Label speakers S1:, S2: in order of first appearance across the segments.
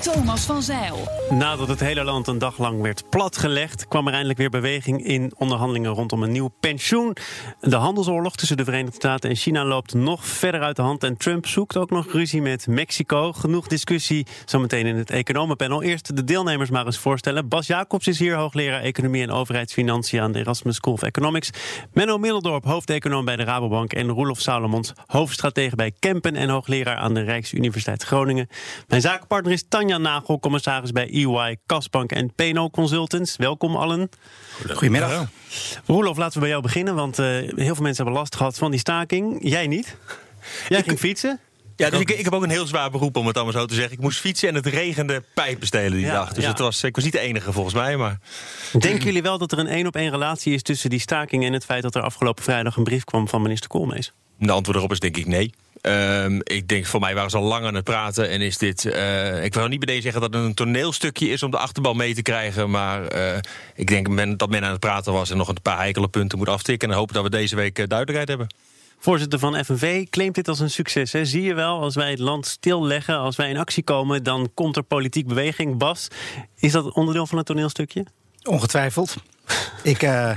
S1: Thomas van Zeil.
S2: Nadat het hele land een dag lang werd platgelegd, kwam er eindelijk weer beweging in onderhandelingen rondom een nieuw pensioen. De handelsoorlog tussen de Verenigde Staten en China loopt nog verder uit de hand. En Trump zoekt ook nog ruzie met Mexico. Genoeg discussie zometeen in het economenpanel. Eerst de deelnemers maar eens voorstellen. Bas Jacobs is hier, hoogleraar Economie en Overheidsfinanciën aan de Erasmus School of Economics. Menno Middeldorp, hoofdeconoom bij de Rabobank. En Roelof Salomons, hoofdstratege bij Kempen en hoogleraar aan de Rijksuniversiteit Groningen. Mijn zakenpartner is Tanja Nagel, commissaris bij EY, Kasbank en PNO Consultants. Welkom allen.
S3: Goedemiddag.
S2: Roelof, laten we bij jou beginnen, want uh, heel veel mensen hebben last gehad van die staking. Jij niet. Jij ging fietsen.
S3: Ja, dus ik, ik, heb ook een heel zwaar beroep om het allemaal zo te zeggen. Ik moest fietsen en het regende pijpen stelen die
S2: Ja,
S3: dag. Dus
S2: ja.
S3: het was, ik was niet de enige volgens mij. Maar
S2: Denken jullie wel dat er een één op één relatie is tussen die staking en het feit dat er afgelopen vrijdag een brief kwam van minister Koolmees?
S3: de antwoord erop is denk ik nee. Ehm, ik denk, voor mij waren ze al lang aan het praten. En is dit. eh, ik wil niet meteen zeggen dat het een toneelstukje is om de achterban mee te krijgen. Maar eh, ik denk men, dat men aan het praten was en nog een paar heikele punten moet aftikken. En hopen dat we deze week eh, duidelijkheid hebben.
S2: Voorzitter van FNV claimt dit als een succes. Hè? Zie je wel, als wij het land stilleggen, als wij in actie komen, dan komt er politiek beweging. Bas, is dat onderdeel van het toneelstukje?
S4: Ongetwijfeld. ik, eh,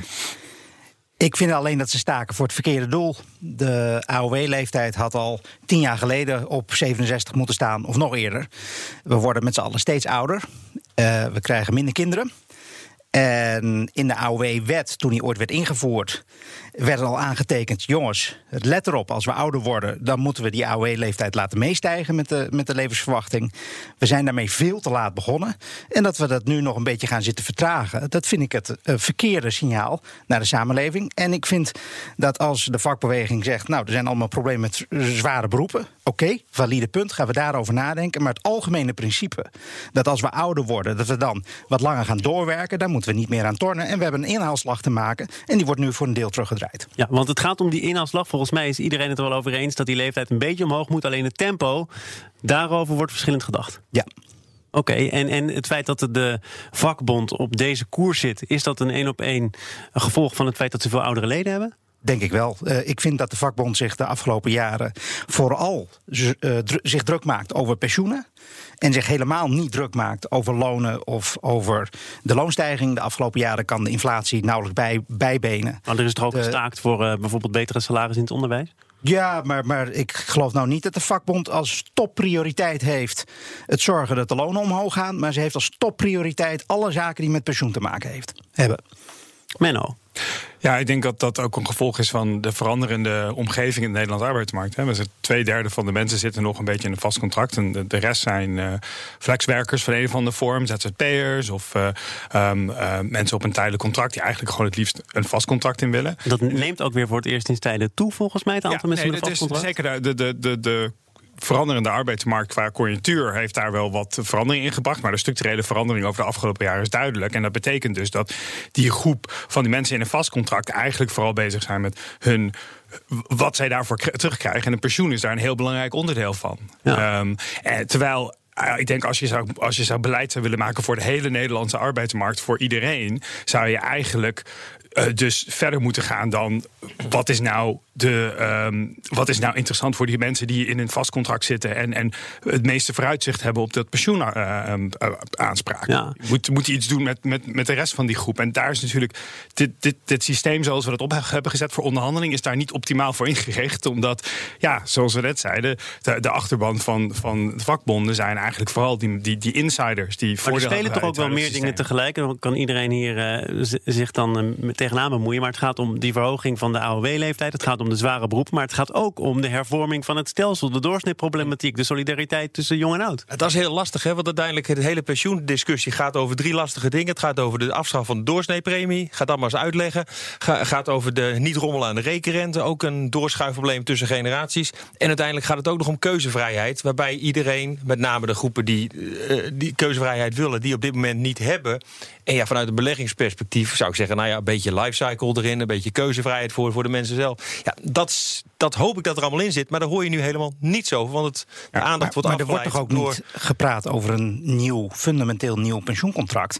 S4: ik vind alleen dat ze staken voor het verkeerde doel. De AOW-leeftijd had al tien jaar geleden op 67 moeten staan, of nog eerder. We worden met z'n allen steeds ouder. Eh, we krijgen minder kinderen. En in de AOW-wet, toen die ooit werd ingevoerd, werd er al aangetekend: jongens, let erop, als we ouder worden, dan moeten we die AOW-leeftijd laten meestijgen met de, met de levensverwachting. We zijn daarmee veel te laat begonnen. En dat we dat nu nog een beetje gaan zitten vertragen, dat vind ik het eh, verkeerde signaal naar de samenleving. En ik vind dat als de vakbeweging zegt: nou, er zijn allemaal problemen met zware beroepen. Oké, valide punt, gaan we daarover nadenken. Maar het algemene principe dat als we ouder worden, dat we dan wat langer gaan doorwerken, daar moeten we niet meer aan tornen. En we hebben een inhaalslag te maken. En die wordt nu voor een deel teruggedraaid.
S2: Ja, want het gaat om die inhaalslag. Volgens mij is iedereen het er wel over eens dat die leeftijd een beetje omhoog moet. Alleen het tempo, daarover wordt verschillend gedacht.
S4: Ja.
S2: Oké, en, en het feit dat de vakbond op deze koers zit, is dat een één op één gevolg van het feit dat ze veel oudere leden hebben?
S4: Denk ik wel. Eh, ik vind dat de vakbond zich de afgelopen jaren vooral eh, dru- zich druk maakt over pensioenen. En zich helemaal niet druk maakt over lonen of over de loonstijging. De afgelopen jaren kan de inflatie nauwelijks bij, bijbenen.
S2: Maar er is toch ook
S4: De-
S2: gestaakt voor eh, bijvoorbeeld betere salaris in het onderwijs?
S4: Ja, maar, maar ik geloof nou niet dat de vakbond als topprioriteit heeft het zorgen dat de lonen omhoog gaan. Maar ze heeft als topprioriteit alle zaken die met pensioen te maken heeft, hebben.
S2: Menno.
S5: Ja, ik denk dat dat ook een gevolg is van de veranderende omgeving in de Nederlandse arbeidsmarkt. Hè. We zitten- Twee derde van de mensen zitten nog een beetje in een vast contract. En de, rest zijn eh, flexwerkers van een of andere vorm, ZZP'ers of eh, ehm, eh, mensen op een tijdelijk contract die eigenlijk gewoon het liefst een vast contract in willen.
S2: Dat neemt ook weer voor het eerst in tijden toe, volgens mij, het aantal mensen
S5: nee,
S2: met een vast
S5: is
S2: contract.
S5: zeker de, de, de, de veranderende arbeidsmarkt qua conjunctuur heeft daar wel wat verandering in gebracht. Maar de structurele verandering over de afgelopen jaren is duidelijk. En dat betekent dus dat die groep van die mensen in een vast contract eigenlijk vooral bezig zijn met hun. Wat zij daarvoor kri- terugkrijgen. En een pensioen is daar een heel belangrijk onderdeel van.
S2: Ja.
S5: Ehm, en terwijl eh, ik denk als je, zou, als je zou beleid zou willen maken voor de hele Nederlandse arbeidsmarkt, voor iedereen, zou je eigenlijk eh, dus verder moeten gaan dan wat is nou de ehm, wat is nou interessant voor die mensen die in een vast contract zitten en, en het meeste vooruitzicht hebben op dat pensioenaanspraak.
S2: Ja.
S5: Je moet, moet je iets doen met, met, met de rest van die groep. En daar is natuurlijk dit, dit, dit systeem zoals we dat op hebben gezet voor onderhandeling, is daar niet optimaal voor ingericht. Omdat, ja, zoals we net zeiden, de, de achterban van, van de vakbonden zijn eigenlijk vooral die, die, die insiders. Die
S2: Maar er spelen toch ook wel meer dingen tegelijk. En dan kan iedereen hier eh, zich dan eh, met tegenaan bemoeien. Maar het gaat om die verhoging van de AOW-leeftijd. Het gaat om de zware beroepen. Maar het gaat ook om de hervorming van het stelsel. De doorsnitproblematiek. De solidariteit tussen jong en oud.
S3: Dat is heel lastig, hè? want uiteindelijk de hele pensioendiscussie gaat over drie lastige dingen. Het gaat over de afschaf van de doorsneepremie. Gaat dat maar eens uitleggen. Ga, gaat over de niet rommelen aan de rekenrente. Ook een doorschuifprobleem tussen generaties. En uiteindelijk gaat het ook nog om keuzevrijheid. Waarbij iedereen, met name de groepen die uh, die keuzevrijheid willen, die op dit moment niet hebben. En ja, vanuit een beleggingsperspectief zou ik zeggen, nou ja, een beetje lifecycle erin, een beetje keuzevrijheid voor, voor de mensen zelf. Ja, dat, dat hoop ik dat er allemaal in zit, maar daar hoor je nu helemaal niets over, want het, de aandacht
S4: maar,
S3: wordt
S4: Maar er wordt toch ook niet gepraat over een nieuw, fundamenteel nieuw pensioencontract?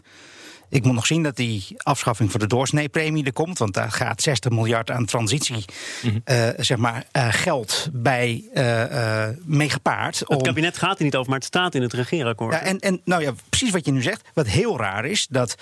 S4: Ik moet nog zien dat die afschaffing voor de doorsneepremie er komt. Want daar gaat 60 miljard aan transitie mm zeg maar, uh, geld bij uh, mee gepaard.
S2: Het kabinet gaat er niet over, maar het staat in het regeerakkoord.
S4: Ja, en, en nou ja, precies wat je nu zegt. Wat heel raar is, dat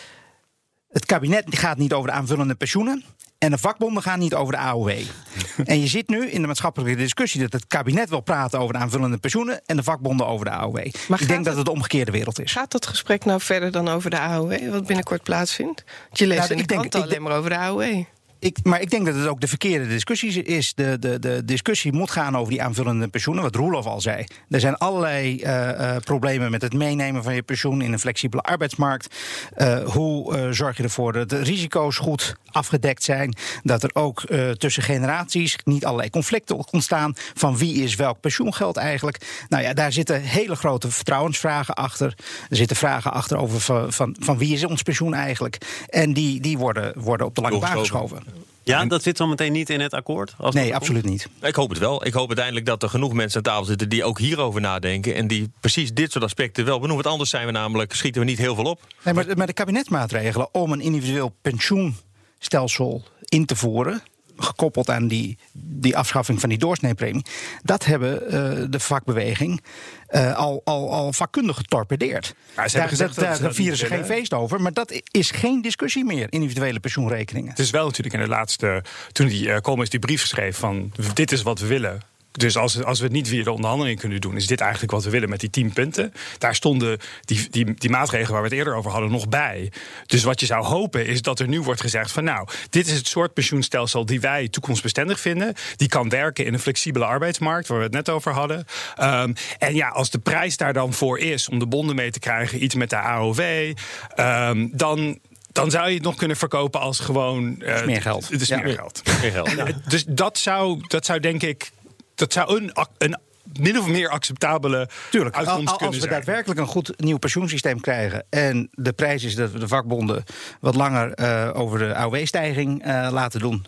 S4: het kabinet gaat niet over de aanvullende pensioenen. En de vakbonden gaan niet over de AOW. en je ziet nu in de maatschappelijke discussie dat het kabinet wil praten over de aanvullende pensioenen en de vakbonden over de AOW. Maar ik denk dat het de omgekeerde wereld is.
S6: Gaat dat gesprek nou verder dan over de AOW, wat binnenkort plaatsvindt? Je leest nou, in de krant alleen maar over de AOW
S4: ik, maar ik denk dat het ook de verkeerde discussie is. De, de, de discussie moet gaan over die aanvullende pensioenen, wat Roelof al zei. Er zijn allerlei uh, uh, problemen met het meenemen van je pensioen in een flexibele arbeidsmarkt. Uh, hoe zorg je ervoor dat de risico's goed afgedekt zijn? Dat er ook tussen generaties niet allerlei conflicten ontstaan van wie is welk pensioengeld eigenlijk. Nou ja, daar zitten hele grote vertrouwensvragen achter. Er zitten vragen achter over van, van, van wie is ons pensioen eigenlijk. En die, die worden, worden op de lange baan geschoven.
S2: Ja, dat zit zo meteen niet in het akkoord?
S4: Als nee, absoluut niet.
S3: Ik hoop het wel. Ik hoop uiteindelijk dat er genoeg mensen aan tafel zitten die ook hierover nadenken. En die precies dit soort aspecten wel benoemen. Want anders zijn we namelijk, schieten we niet heel veel op.
S4: Nee, maar met de kabinetmaatregelen om een individueel pensioenstelsel in te voeren gekoppeld aan die, die afschaffing van die doorsneepremie. Dat hebben uh, de vakbeweging uh, al, al, al vakkundig getorpedeerd. Ja, daar, gezegd daar, daar vieren ze geen feest over. Maar dat is geen discussie meer, individuele pensioenrekeningen.
S5: Het is wel natuurlijk in de laatste. Toen die uh, Koolmees die brief schreef van dit is wat we willen. Dus als, als we het niet via de onderhandeling kunnen doen, is dit eigenlijk wat we willen met die tien punten. Daar stonden die, die, die maatregelen waar we het eerder over hadden nog bij. Dus wat je zou hopen is dat er nu wordt gezegd van nou, dit is het soort pensioenstelsel die wij toekomstbestendig vinden. Die kan werken in een flexibele arbeidsmarkt, waar we het net over hadden. Um, en ja, als de prijs daar dan voor is om de bonden mee te krijgen, iets met de AOW, um, ehm, dan dan zou je het nog kunnen verkopen als gewoon.
S4: Uh, meer geld.
S5: Het is meer geld. Meer geld. Ja. Dus dat zou, dat zou denk ik dat zou een, een min of meer acceptabele
S4: Tuurlijk,
S5: uitkomst
S4: als, als we daadwerkelijk een goed nieuw pensioensysteem krijgen... en de prijs is dat we de vakbonden wat langer uh, over de AOW-stijging uh, laten doen...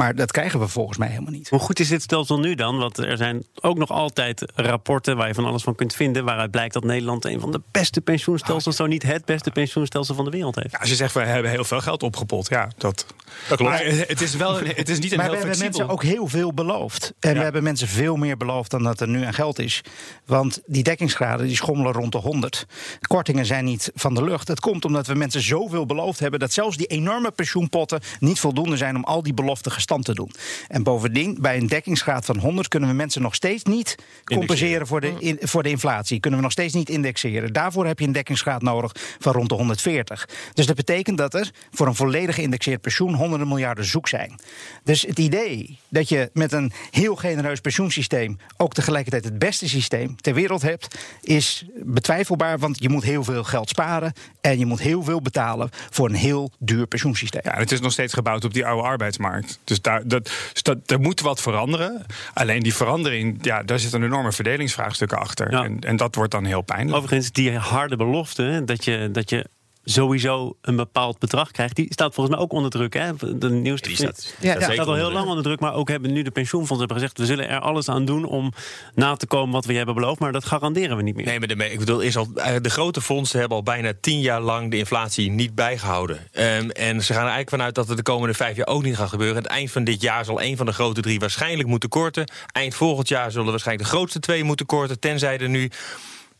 S4: Maar dat krijgen we volgens mij helemaal niet.
S2: Hoe goed is dit stelsel nu dan? Want er zijn ook nog altijd rapporten waar je van alles van kunt vinden. Waaruit blijkt dat Nederland een van de beste pensioenstelsels, zo niet het beste pensioenstelsel van de wereld heeft.
S5: Ja, als je zegt we hebben heel veel geld opgepot, ja, dat, dat klopt. Maar het is wel het is niet een
S4: maar
S5: heel
S4: we hebben mensen ook heel veel beloofd. En we hebben mensen veel meer beloofd dan dat er nu aan geld is. Want die dekkingsgraden die schommelen rond de 100. Kortingen zijn niet van de lucht. Het komt omdat we mensen zoveel beloofd hebben dat zelfs die enorme pensioenpotten niet voldoende zijn om al die beloften stand te doen. En bovendien, bij een dekkingsgraad van 100 kunnen we mensen nog steeds niet compenseren voor de, voor de inflatie. Kunnen we nog steeds niet indexeren. Daarvoor heb je een dekkingsgraad nodig van rond de 140. Dus dat betekent dat er voor een volledig geïndexeerd pensioen honderden miljarden zoek zijn. Dus het idee dat je met een heel genereus pensioensysteem ook tegelijkertijd het beste systeem ter wereld hebt, is betwijfelbaar. Want je moet heel veel geld sparen en je moet heel veel betalen voor een heel duur pensioensysteem.
S5: Ja, het is nog steeds gebouwd op die oude arbeidsmarkt. Dus daar, dat, dus dat, er moet wat veranderen. Alleen die verandering, ja, daar zitten enorme verdelingsvraagstukken achter. En, en dat wordt dan heel pijnlijk.
S2: Overigens, die harde belofte dat je, dat je sowieso een bepaald bedrag krijgt. Die staat volgens mij ook onder druk. Hè? De nieuwste die staat, ja, ja. staat al heel lang onder druk. Maar ook hebben nu de pensioenfondsen hebben gezegd... we zullen er alles aan doen om na te komen wat we hebben beloofd. Maar dat garanderen we niet meer.
S3: Nee, maar de, ik bedoel, is al, eh, de grote fondsen hebben al bijna tien jaar lang... de inflatie niet bijgehouden. Um, en ze gaan er eigenlijk vanuit dat het de komende vijf jaar ook niet gaat gebeuren. Aan het eind van dit jaar zal een van de grote drie waarschijnlijk moeten korten. Eind volgend jaar zullen waarschijnlijk de grootste twee moeten korten... tenzij er nu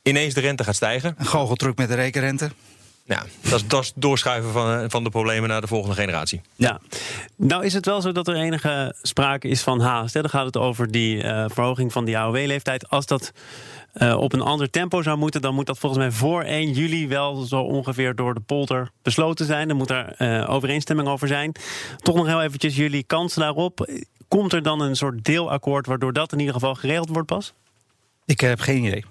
S3: ineens de rente gaat stijgen.
S4: Een goocheltruc met de rekenrente.
S3: Ja, dat is, dat is doorschuiven van, eh, van de problemen naar de volgende generatie.
S2: Ja, nou is het wel zo dat er enige sprake is van haast. Dan gaat het over die uh, verhoging van die AOW-leeftijd. Als dat uh, op een ander tempo zou moeten, dan moet dat volgens mij voor 1 juli wel zo ongeveer door de polder besloten zijn. Dan moet er uh, overeenstemming over zijn. Toch nog heel eventjes jullie kans daarop. Komt er dan een soort deelakkoord waardoor dat in ieder geval geregeld wordt pas?
S4: Ik heb geen idee.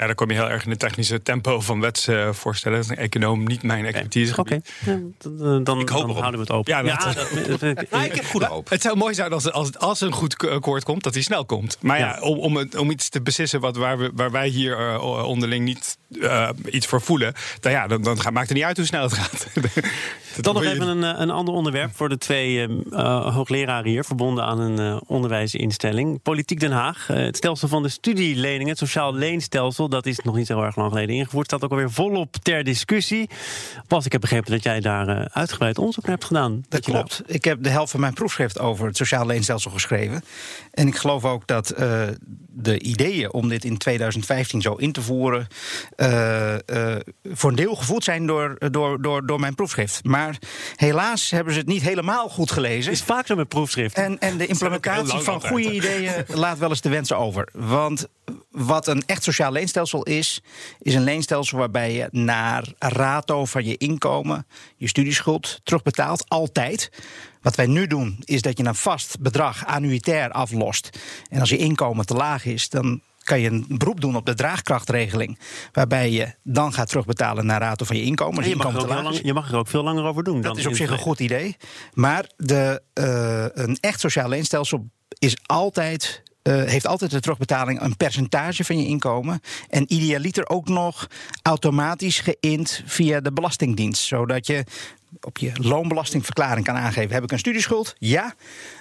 S5: Ja, dan kom je heel erg in het technische tempo van wetsvoorstellen. dat is een econoom niet mijn expertise.
S2: Oké, dan, dan,
S3: Ik hoop
S2: dan
S3: erop.
S2: houden we het open.
S5: Ja, dat-
S2: dat- dat-
S3: Nou, ik heb goede hoop.
S5: Het zou mooi zijn als, als, als een goed akkoord komt, dat hij snel komt. Maar ja,
S2: Ja.
S5: om, om, het- om iets te beslissen wat, waar, we, waar wij hier eh, onderling niet eh, iets voor voelen, dan, ja, dan, dan gaat, maakt het niet uit hoe snel het gaat.
S2: Dan nog even een, eh, een ander onderwerp voor de twee hoogleraren hier, verbonden aan een onderwijsinstelling. Politiek Den Haag. Het stelsel van de studieleningen, het sociaal leenstelsel, dat is nog niet zo erg lang geleden ingevoerd. Staat ook alweer volop ter discussie. Bas, ik heb begrepen dat jij daar eh, uitgebreid onderzoek naar hebt gedaan.
S4: Dat klopt. Ik heb de helft van mijn proefschrift over het sociaal leenstelsel geschreven. En ik geloof ook dat eh, de ideeën om dit in 2015 zo in te voeren. eh, eh, voor een deel gevoed zijn door, door, door, door mijn proefschrift. Maar helaas hebben ze het niet helemaal goed gelezen.
S2: is vaak zo met proefschriften.
S4: En, en de implementatie van goede ideeën laat wel eens de wensen over. Want wat een echt sociaal leenstelsel is, is een leenstelsel waarbij je naar rato van je inkomen je studieschuld terugbetaalt, altijd. Wat wij nu doen, is dat je een vast bedrag annuitair aflost. En als je inkomen te laag is, dan kan je een beroep doen op de draagkrachtregeling. Waarbij je dan gaat terugbetalen naar rato van je inkomen.
S2: Je,
S4: je
S2: mag er
S4: inkomen
S2: lang, je mag er ook veel langer over doen.
S4: Dat
S2: dan
S4: is op zich een goed idee. Maar de, eh, een echt sociaal leenstelsel is altijd. eh, heeft altijd de terugbetaling een percentage van je inkomen. En idealiter ook nog automatisch geïnd via de Belastingdienst. Zodat je op je loonbelastingverklaring kan aangeven: heb ik een studieschuld? Ja.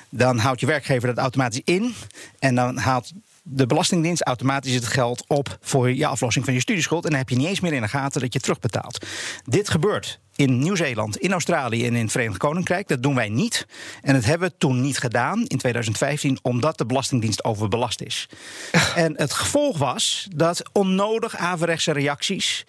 S4: Dan houdt je werkgever dat automatisch in. En dan haalt de Belastingdienst automatisch het geld op voor je aflossing van je studieschuld. En dan heb je niet eens meer in de gaten dat je terugbetaalt. Dit gebeurt in Nieuw-Zeeland, in Australië en in het Verenigd Koninkrijk. Dat doen wij niet. En dat hebben we toen niet gedaan in 2015, omdat de Belastingdienst overbelast is. En het gevolg was dat onnodig averechtse reacties.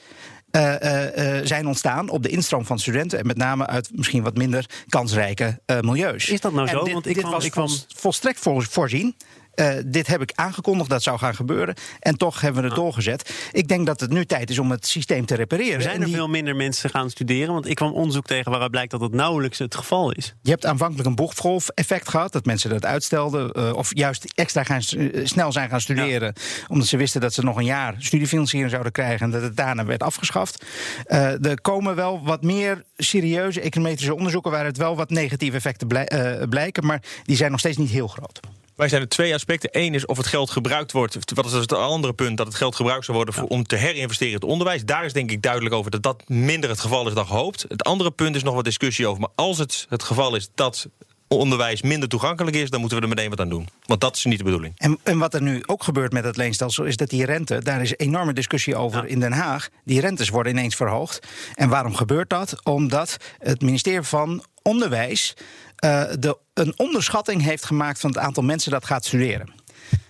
S4: Eh, eh, eh, zijn ontstaan op de instroom van studenten. En met name uit misschien wat minder kansrijke milieus.
S2: Is dat nou
S4: En
S2: zo?
S4: Dit,
S2: Want ik
S4: dit
S2: kwam-
S4: was
S2: ik kwam-
S4: vols- volstrekt voor, voorzien. Eh, dit heb ik aangekondigd dat zou gaan gebeuren. En toch hebben we het doorgezet. Ik denk dat het nu tijd is om het systeem te repareren.
S2: Zijn er
S4: die-
S2: veel minder mensen gaan studeren? Want ik kwam onderzoek tegen waaruit blijkt dat het nauwelijks het geval is.
S4: Je hebt aanvankelijk een bochtgolf-effect gehad. Dat mensen dat uitstelden. eh, of juist extra gaan, eh, snel zijn gaan studeren. Omdat ze wisten dat ze nog een jaar studiefinanciering zouden krijgen. En dat het daarna werd afgeschaft. Er komen wel wat meer serieuze econometrische onderzoeken. waaruit wel wat negatieve effecten blij- blijken. Maar die zijn nog steeds niet heel groot.
S3: Wij zijn er twee aspecten. Eén is of het geld gebruikt wordt. Wat is het andere punt? Dat het geld gebruikt zou worden voor, om te herinvesteren in het onderwijs. Daar is denk ik duidelijk over dat dat minder het geval is dan gehoopt. Het andere punt is nog wat discussie over. Maar als het het geval is dat onderwijs minder toegankelijk is, dan moeten we er meteen wat aan doen. Want dat is niet de bedoeling.
S4: En, en wat er nu ook gebeurt met het leenstelsel is dat die rente, daar is enorme discussie over in Den Haag. Die rentes worden ineens verhoogd. En waarom gebeurt dat? Omdat het ministerie van Onderwijs eh, de, een onderschatting heeft gemaakt van het aantal mensen dat gaat studeren.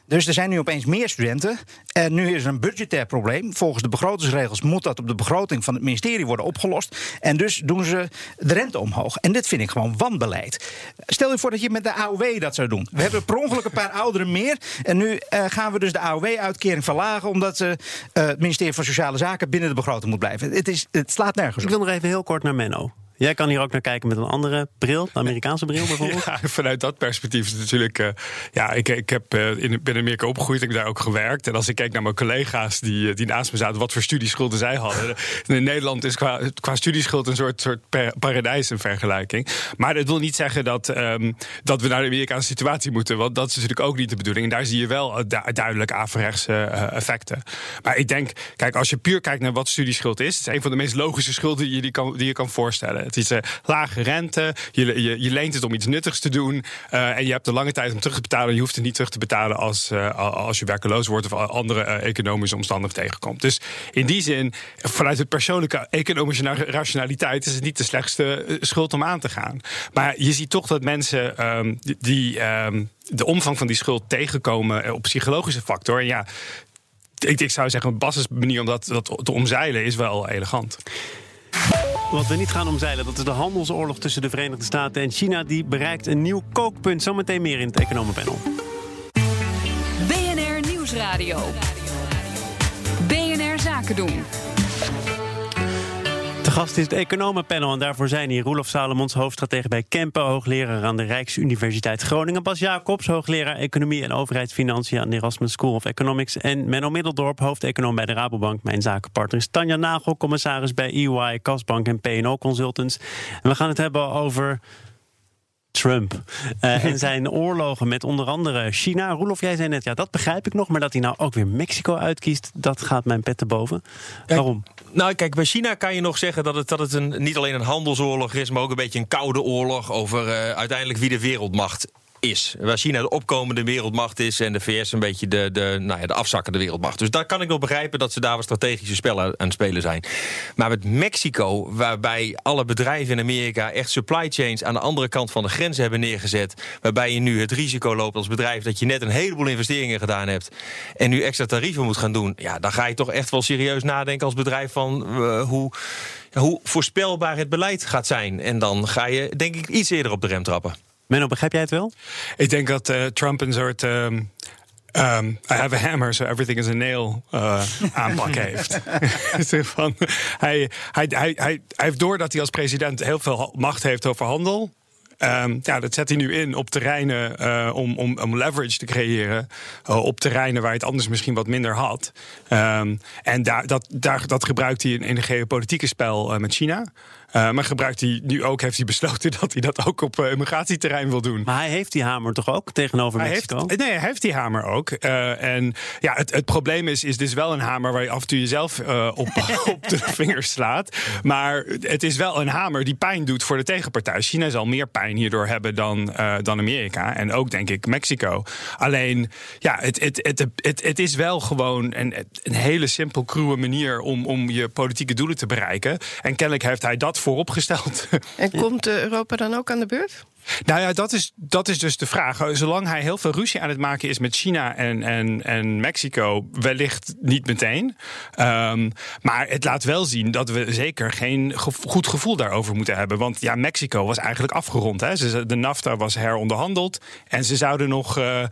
S4: Dus er zijn nu opeens meer studenten. En nu is er een budgetair probleem. Volgens de begrotingsregels moet dat op de begroting van het ministerie worden opgelost. En dus doen ze de rente omhoog. En dit vind ik gewoon wanbeleid. Stel je voor dat je met de AOW dat zou doen. We hebben per ongeluk een paar ouderen meer. En nu eh, gaan we dus de AOW-uitkering verlagen. Omdat eh, het ministerie van Sociale Zaken binnen de begroting moet blijven. Het, is, het slaat nergens
S2: Ik
S4: op.
S2: wil nog even heel kort naar Menno. Jij kan hier ook naar kijken met een andere bril, de Amerikaanse bril bijvoorbeeld.
S5: Ja, vanuit dat perspectief is natuurlijk. eh, ja, ik, ik heb, eh, in, ben in Amerika opgegroeid, ik heb daar ook gewerkt. En als ik kijk naar mijn collega's die, eh, die naast me zaten, wat voor studieschulden zij hadden. In Nederland is qua, qua studieschuld een soort, soort paradijs in vergelijking. Maar dat wil niet zeggen dat, ehm, dat we naar de Amerikaanse situatie moeten. Want dat is natuurlijk ook niet de bedoeling. En daar zie je wel du- duidelijk averechtse effecten. Maar ik denk, kijk, als je puur kijkt naar wat studieschuld is, het is een van de meest logische schulden die je, die kan, die je kan voorstellen. Het is eh, lage rente, je, je, je leent het om iets nuttigs te doen. eh, en je hebt de lange tijd om terug te betalen. Je hoeft het niet terug te betalen als, eh, als je werkeloos wordt of andere economische omstandigheden tegenkomt. Dus in die zin, vanuit het persoonlijke economische na- rationaliteit, is het niet de slechtste schuld om aan te gaan. Maar je ziet toch dat mensen ehm, die. ehm, de omvang van die schuld tegenkomen op psychologische factor. En ja, ik, ik zou zeggen, een basismanier om dat, dat te omzeilen is wel elegant.
S2: Wat we niet gaan omzeilen, dat is de handelsoorlog tussen de Verenigde Staten en China. Die bereikt een nieuw kookpunt. Zometeen meer in het Economenpanel.
S1: BNR Nieuwsradio. BNR Zaken doen.
S2: Gast is het economenpanel en daarvoor zijn hier Roelof Salomons, hoofdstratege bij Kempen, hoogleraar aan de Rijksuniversiteit Groningen, Bas Jacobs, hoogleraar economie en overheidsfinanciën aan de Erasmus School of Economics en Menno Middeldorp, hoofdeconoom bij de Rabobank. Mijn zakenpartner is Tanja Nagel, commissaris bij EY, Kasbank en P&O Consultants. En we gaan het hebben over Trump. Uh, en zijn oorlogen met onder andere China. Roelof, jij zei net, ja, dat begrijp ik nog. Maar dat hij nou ook weer Mexico uitkiest, dat gaat mijn pet te boven. Waarom?
S3: Nou, kijk, bij China kan je nog zeggen dat het, dat het een, niet alleen een handelsoorlog is, maar ook een beetje een koude oorlog over uh, uiteindelijk wie de wereldmacht is. Waar China de opkomende wereldmacht is en de VS een beetje de, de, nou ja, de afzakkende wereldmacht. Dus daar kan ik nog begrijpen dat ze daar wat strategische spellen aan spelen zijn. Maar met Mexico, waarbij alle bedrijven in Amerika echt supply chains aan de andere kant van de grens hebben neergezet. Waarbij je nu het risico loopt als bedrijf dat je net een heleboel investeringen gedaan hebt. En nu extra tarieven moet gaan doen. Ja, dan ga je toch echt wel serieus nadenken als bedrijf van uh, hoe hoe voorspelbaar het beleid gaat zijn. En dan ga je, denk ik, iets eerder op de rem trappen.
S2: Menno, begrijp jij het wel?
S5: Ik denk dat uh, Trump een soort. Um, um, I have a hammer, so everything is a nail uh, aanpak heeft. van, hij, hij, hij, hij, heeft door dat hij als president heel veel macht heeft over handel. Um, ja, dat zet hij nu in op terreinen uh, om, om, om leverage te creëren. Uh, op terreinen waar hij het anders misschien wat minder had. Um, en daar, dat, daar, dat gebruikt hij in, in een geopolitieke spel uh, met China. Uh, maar gebruikt hij nu ook, heeft hij besloten dat hij dat ook op uh, immigratieterrein wil doen.
S2: Maar hij heeft die hamer toch ook tegenover
S5: hij
S2: Mexico?
S5: Heeft, nee, hij heeft die hamer ook. Uh, en ja, het, het probleem is, is dus wel een hamer waar je af en toe jezelf op, op de vingers slaat. Maar het is wel een hamer die pijn doet voor de tegenpartij. China zal meer pijn hierdoor hebben dan, dan Amerika. En ook, denk ik, Mexico. Alleen, ja, het, het, het, het, het is wel gewoon een, een hele simpel, cruwe manier om, om je politieke doelen te bereiken. En kennelijk heeft hij dat vooropgesteld.
S6: En komt Europa dan ook aan de beurt?
S5: Nou ja, dat is, dat is dus de vraag. Zolang hij heel veel ruzie aan het maken is met China en, en, en Mexico, wellicht niet meteen. Um, maar het laat wel zien dat we zeker geen goed gevoel daarover moeten hebben. Want ja, Mexico was eigenlijk afgerond. Hè. De NAFTA was heronderhandeld en ze zouden nog. Uh,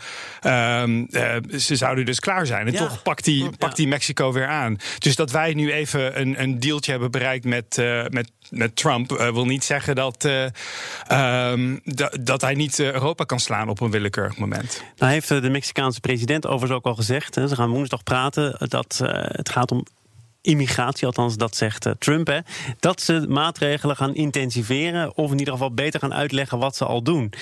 S5: um, uh, ze zouden dus klaar zijn. En ja. toch pakt die, pakt die Mexico weer aan. Dus dat wij nu even een, een dealtje hebben bereikt met, uh, met, met Trump, wil niet zeggen dat. Um, dat hij niet eh, Europa kan slaan op een willekeurig moment.
S2: Nou heeft eh, de Mexicaanse president overigens ook al gezegd... Hè, ze gaan woensdag praten, dat uh, het gaat om immigratie, althans dat zegt uh, Trump... Hè, dat ze maatregelen gaan intensiveren... of in ieder geval beter gaan uitleggen wat ze al doen.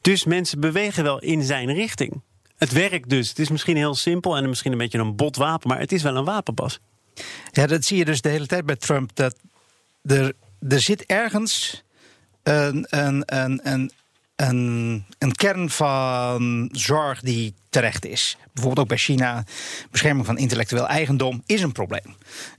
S2: Dus mensen bewegen wel in zijn richting. Het werkt dus. Het is misschien heel simpel en misschien een beetje een bot wapen... maar het is wel een wapenpas.
S4: Ja, dat zie je dus de hele tijd bij Trump. Dat er, er zit ergens een, een, een, een, een, een kern van zorg die terecht is. Bijvoorbeeld ook bij China, bescherming van intellectueel eigendom is een probleem.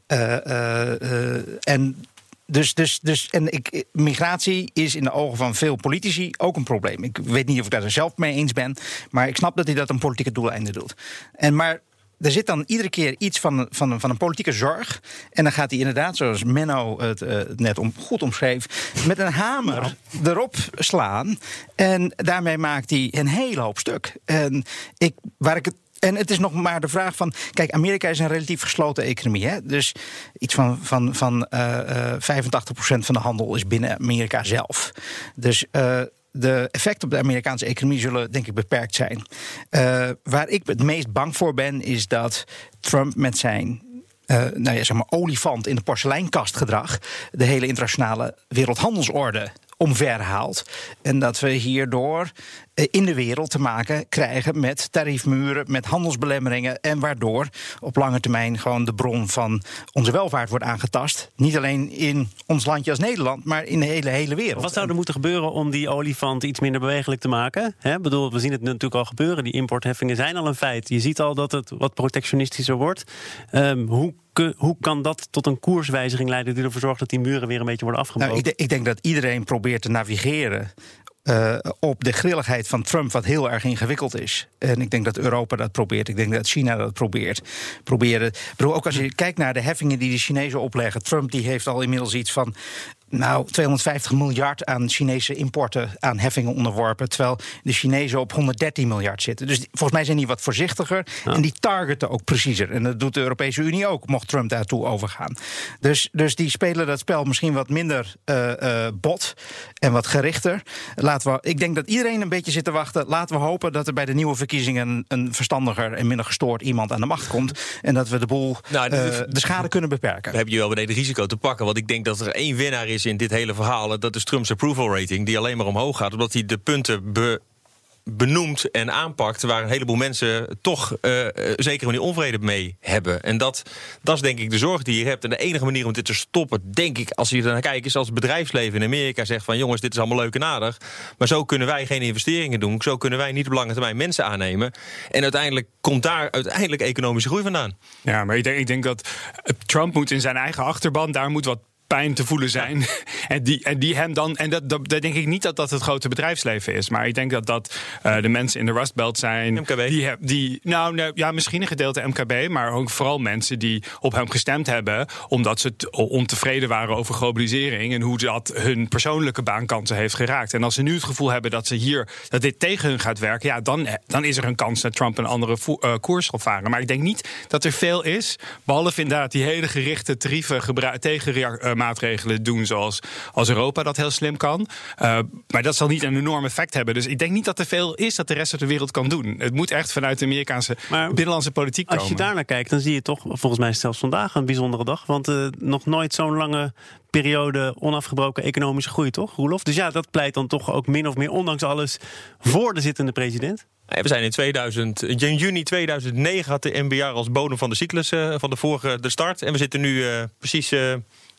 S4: Uh, uh, uh, en dus, dus, dus en ik, migratie is in de ogen van veel politici ook een probleem. Ik weet niet of ik daar zelf mee eens ben, maar ik snap dat hij dat een politieke doeleinde doet. En maar er zit dan iedere keer iets van, van, van een politieke zorg. En dan gaat hij inderdaad, zoals Menno het uh, net om, goed omschreef, met een hamer nou. erop slaan. En daarmee maakt hij een hele hoop stuk. En ik, waar ik het en het is nog maar de vraag van. Kijk, Amerika is een relatief gesloten economie. Hè? Dus iets van, van, van uh, uh, 85% van de handel is binnen Amerika zelf. Dus. Uh, de effecten op de Amerikaanse economie zullen, denk ik, beperkt zijn. Uh, waar ik het meest bang voor ben, is dat Trump met zijn uh, nou ja, zeg maar olifant in de porseleinkast gedrag de hele internationale wereldhandelsorde omverhaalt. En dat we hierdoor eh, in de wereld te maken krijgen met tariefmuren, met handelsbelemmeringen. En waardoor op lange termijn gewoon de bron van onze welvaart wordt aangetast. Niet alleen in ons landje als Nederland, maar in de hele, hele wereld.
S2: Wat zou er moeten gebeuren om die olifant iets minder bewegelijk te maken? He, bedoel, we zien het natuurlijk al gebeuren. Die importheffingen zijn al een feit. Je ziet al dat het wat protectionistischer wordt. Um, hoe hoe kan dat tot een koerswijziging leiden die ervoor zorgt dat die muren weer een beetje worden afgebroken?
S4: Nou, ik, ik, denk dat iedereen probeert te navigeren. Uh, op de grilligheid van Trump, wat heel erg ingewikkeld is. En ik denk dat Europa dat probeert. Ik denk dat China dat probeert. Proberen. Ook als je kijkt naar de heffingen die de Chinezen opleggen. Trump die heeft al inmiddels iets van nou, 250 miljard aan Chinese importen aan heffingen onderworpen. Terwijl de Chinezen op 113 miljard zitten. Dus volgens mij zijn die wat voorzichtiger. En die targeten ook preciezer. En dat doet de Europese Unie ook, mocht Trump daartoe overgaan. Dus, dus die spelen dat spel misschien wat minder uh, bot en wat gerichter. Laten we, ik denk dat iedereen een beetje zit te wachten. Laten we hopen dat er bij de nieuwe verkiezingen een verstandiger en minder gestoord iemand aan de macht komt. En dat we de boel, nou, de schade kunnen beperken.
S3: Dan heb je wel beneden risico te pakken. Want ik denk dat er één winnaar is in dit hele verhaal. Dat is Trump's approval rating, die alleen maar omhoog gaat. Omdat hij de punten be benoemt en aanpakt... waar een heleboel mensen toch uh, zeker manier onvrede mee hebben. En dat, dat is denk ik de zorg die je hebt. En de enige manier om dit te stoppen, denk ik, als je er naar kijkt... is als het bedrijfsleven in Amerika zegt van... jongens, dit is allemaal leuk en aardig... maar zo kunnen wij geen investeringen doen. Zo kunnen wij niet op lange termijn mensen aannemen. En uiteindelijk komt daar uiteindelijk economische groei vandaan.
S5: Ja, maar ik denk, ik denk dat Trump moet in zijn eigen achterban... daar moet wat pijn te voelen zijn. en, die, en die hem dan. En dat, dat, denk ik niet dat dat het grote bedrijfsleven is. Maar ik denk dat dat uh, de mensen in de Rust Belt zijn.
S3: MKB.
S5: Die, die, nou, ja, misschien een gedeelte MKB. Maar ook vooral mensen die op hem gestemd hebben. Omdat ze ontevreden waren over globalisering. En hoe dat hun persoonlijke baankansen heeft geraakt. En als ze nu het gevoel hebben dat ze hier. dat dit tegen hun gaat werken. Ja, dan, dan is er een kans dat Trump een andere uh, koers zal varen. Maar ik denk niet dat er veel is. Behalve inderdaad die hele gerichte tarieven tegen uh, maatregelen doen zoals als Europa dat heel slim kan. Uh, maar dat zal niet een enorm effect hebben. Dus ik denk niet dat er veel is dat de rest van de wereld kan doen. Het moet echt vanuit de Amerikaanse binnenlandse politiek
S2: komen. Als je daar naar kijkt, dan zie je toch volgens mij zelfs vandaag een bijzondere dag. Want uh, nog nooit zo'n lange periode onafgebroken economische groei, toch, Roelof? Dus ja, dat pleit dan toch ook min of meer, ondanks alles, voor de zittende president.
S3: We zijn in, 2000, in juni 2009 had de NBR als bodem van de cyclus uh, van de vorige de start. En we zitten nu uh, precies uh,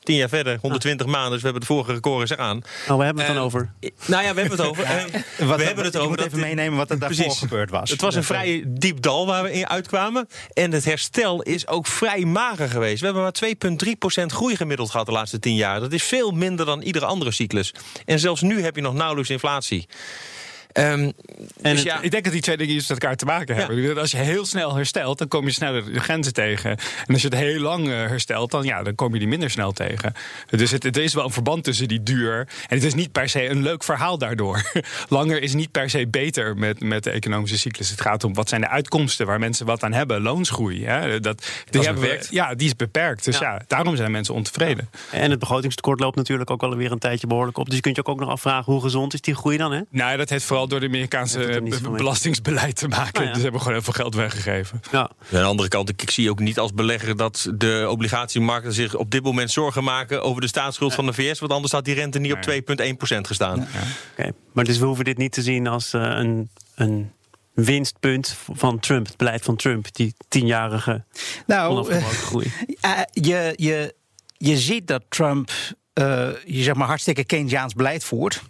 S3: Tien jaar verder, 120 maanden. Dus we hebben de vorige record eens aan.
S2: Oh, we hebben het dan over?
S3: Nou ja, we hebben het over.
S4: we hebben het over. moet even meenemen wat er daarvoor gebeurd was.
S3: Het was een vrij diep dal waar we in uitkwamen. En het herstel is ook vrij mager geweest. We hebben maar 2,3% groei gemiddeld gehad de laatste 10 jaar. Dat is veel minder dan iedere andere cyclus. En zelfs nu heb je nog nauwelijks inflatie.
S5: Um, en dus ja. Ik denk dat die twee dingen iets met elkaar te maken hebben. Als je heel snel herstelt, dan kom je sneller de grenzen tegen. En als je het heel lang eh, herstelt, dan, ja, dan kom je die minder snel tegen. Dus het, er is wel een verband tussen die duur. En het is niet per se een leuk verhaal daardoor. Langer is niet per se beter met, met de economische cyclus. Het gaat om wat zijn de uitkomsten waar mensen wat aan hebben. Loonsgroei. Hè? Dat, die hebben we, ja, die is beperkt. Dus ja. daarom zijn mensen ontevreden.
S2: En het begrotingstekort loopt natuurlijk ook alweer een tijdje behoorlijk op. Dus je kunt je ook nog afvragen hoe gezond is die groei dan? Hè?
S5: Nou, dat heeft vooral door de Amerikaanse belastingsbeleid te maken. Nou Dus hebben gewoon heel veel geld weggegeven.
S3: Ja. Aan de andere kant, ik zie ook niet als belegger dat de obligatiemarkten zich op dit moment zorgen maken over de staatsschuld van de VS. Want anders had die rente niet op 2,1% gestaan.
S2: Ja. Maar dus we hoeven dit niet te zien als uh, een, een winstpunt van Trump, het beleid van Trump, die tienjarige nou, uh, groei.
S4: Uh, je, je, je ziet dat Trump uh, je zeg maar hartstikke Keynesiaans beleid voert.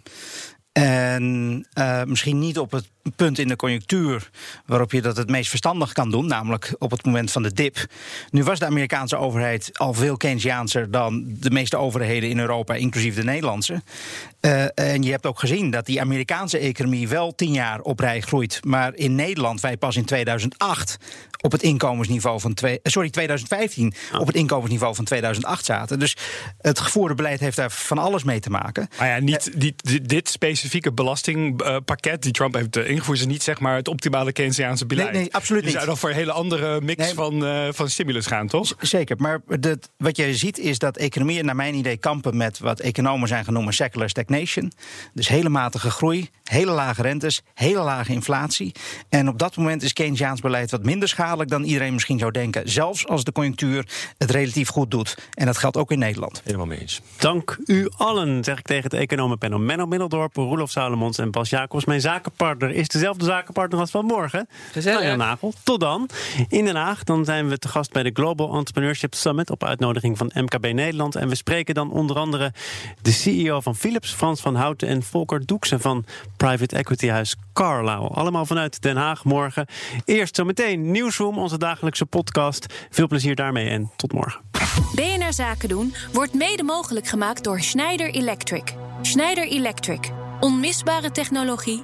S4: En uh, misschien niet op het punt in de conjunctuur waarop je dat het meest verstandig kan doen, namelijk op het moment van de dip. Nu was de Amerikaanse overheid al veel Keynesiaanser dan de meeste overheden in Europa, inclusief de Nederlandse. Uh, en je hebt ook gezien dat die Amerikaanse economie wel tien jaar op rij groeit, maar in Nederland wij pas in 2008 op het inkomensniveau van twee, eh, sorry, 2015 op het inkomensniveau van 2008 zaten. Dus het gevoerde beleid heeft daar van alles mee te maken.
S5: Maar ja, niet uh, dit, dit, specifieke belastingpakket die Trump heeft ingevoerd, is niet zeg maar het optimale Keynesiaanse beleid.
S4: Nee, nee absoluut niet.
S5: Je zou dan voor een hele andere mix van, uh, van stimulus gaan, toch?
S4: Zeker, maar de, wat je ziet is dat economieën naar mijn idee kampen met wat economen zijn genoemd secular stagnation. Dus hele matige groei, hele lage rentes, hele lage inflatie. En op dat moment is Keynesiaans beleid wat minder schadelijk dan iedereen misschien zou denken. Zelfs als de conjunctuur het relatief goed doet. En dat geldt ook in Nederland.
S3: Helemaal mee eens.
S2: Dank u allen, zeg ik tegen het economenpanel. Menno Middeldorp, Roelof Salomons en Bas Jacobs. Mijn zakenpartner is dezelfde zakenpartner als vanmorgen. Gezellig. Nagel. Tot dan. In Den Haag dan zijn we te gast bij de Global Entrepreneurship Summit... op uitnodiging van MKB Nederland. En we spreken dan onder andere de CEO van Philips, Frans van Houten... en Volker Doeksen van private equity huis Carlyle. Allemaal vanuit Den Haag morgen. Eerst zometeen nieuws onze dagelijkse podcast. Veel plezier daarmee en tot morgen.
S1: BNR Zaken doen wordt mede mogelijk gemaakt door Schneider Electric. Schneider Electric. Onmisbare technologie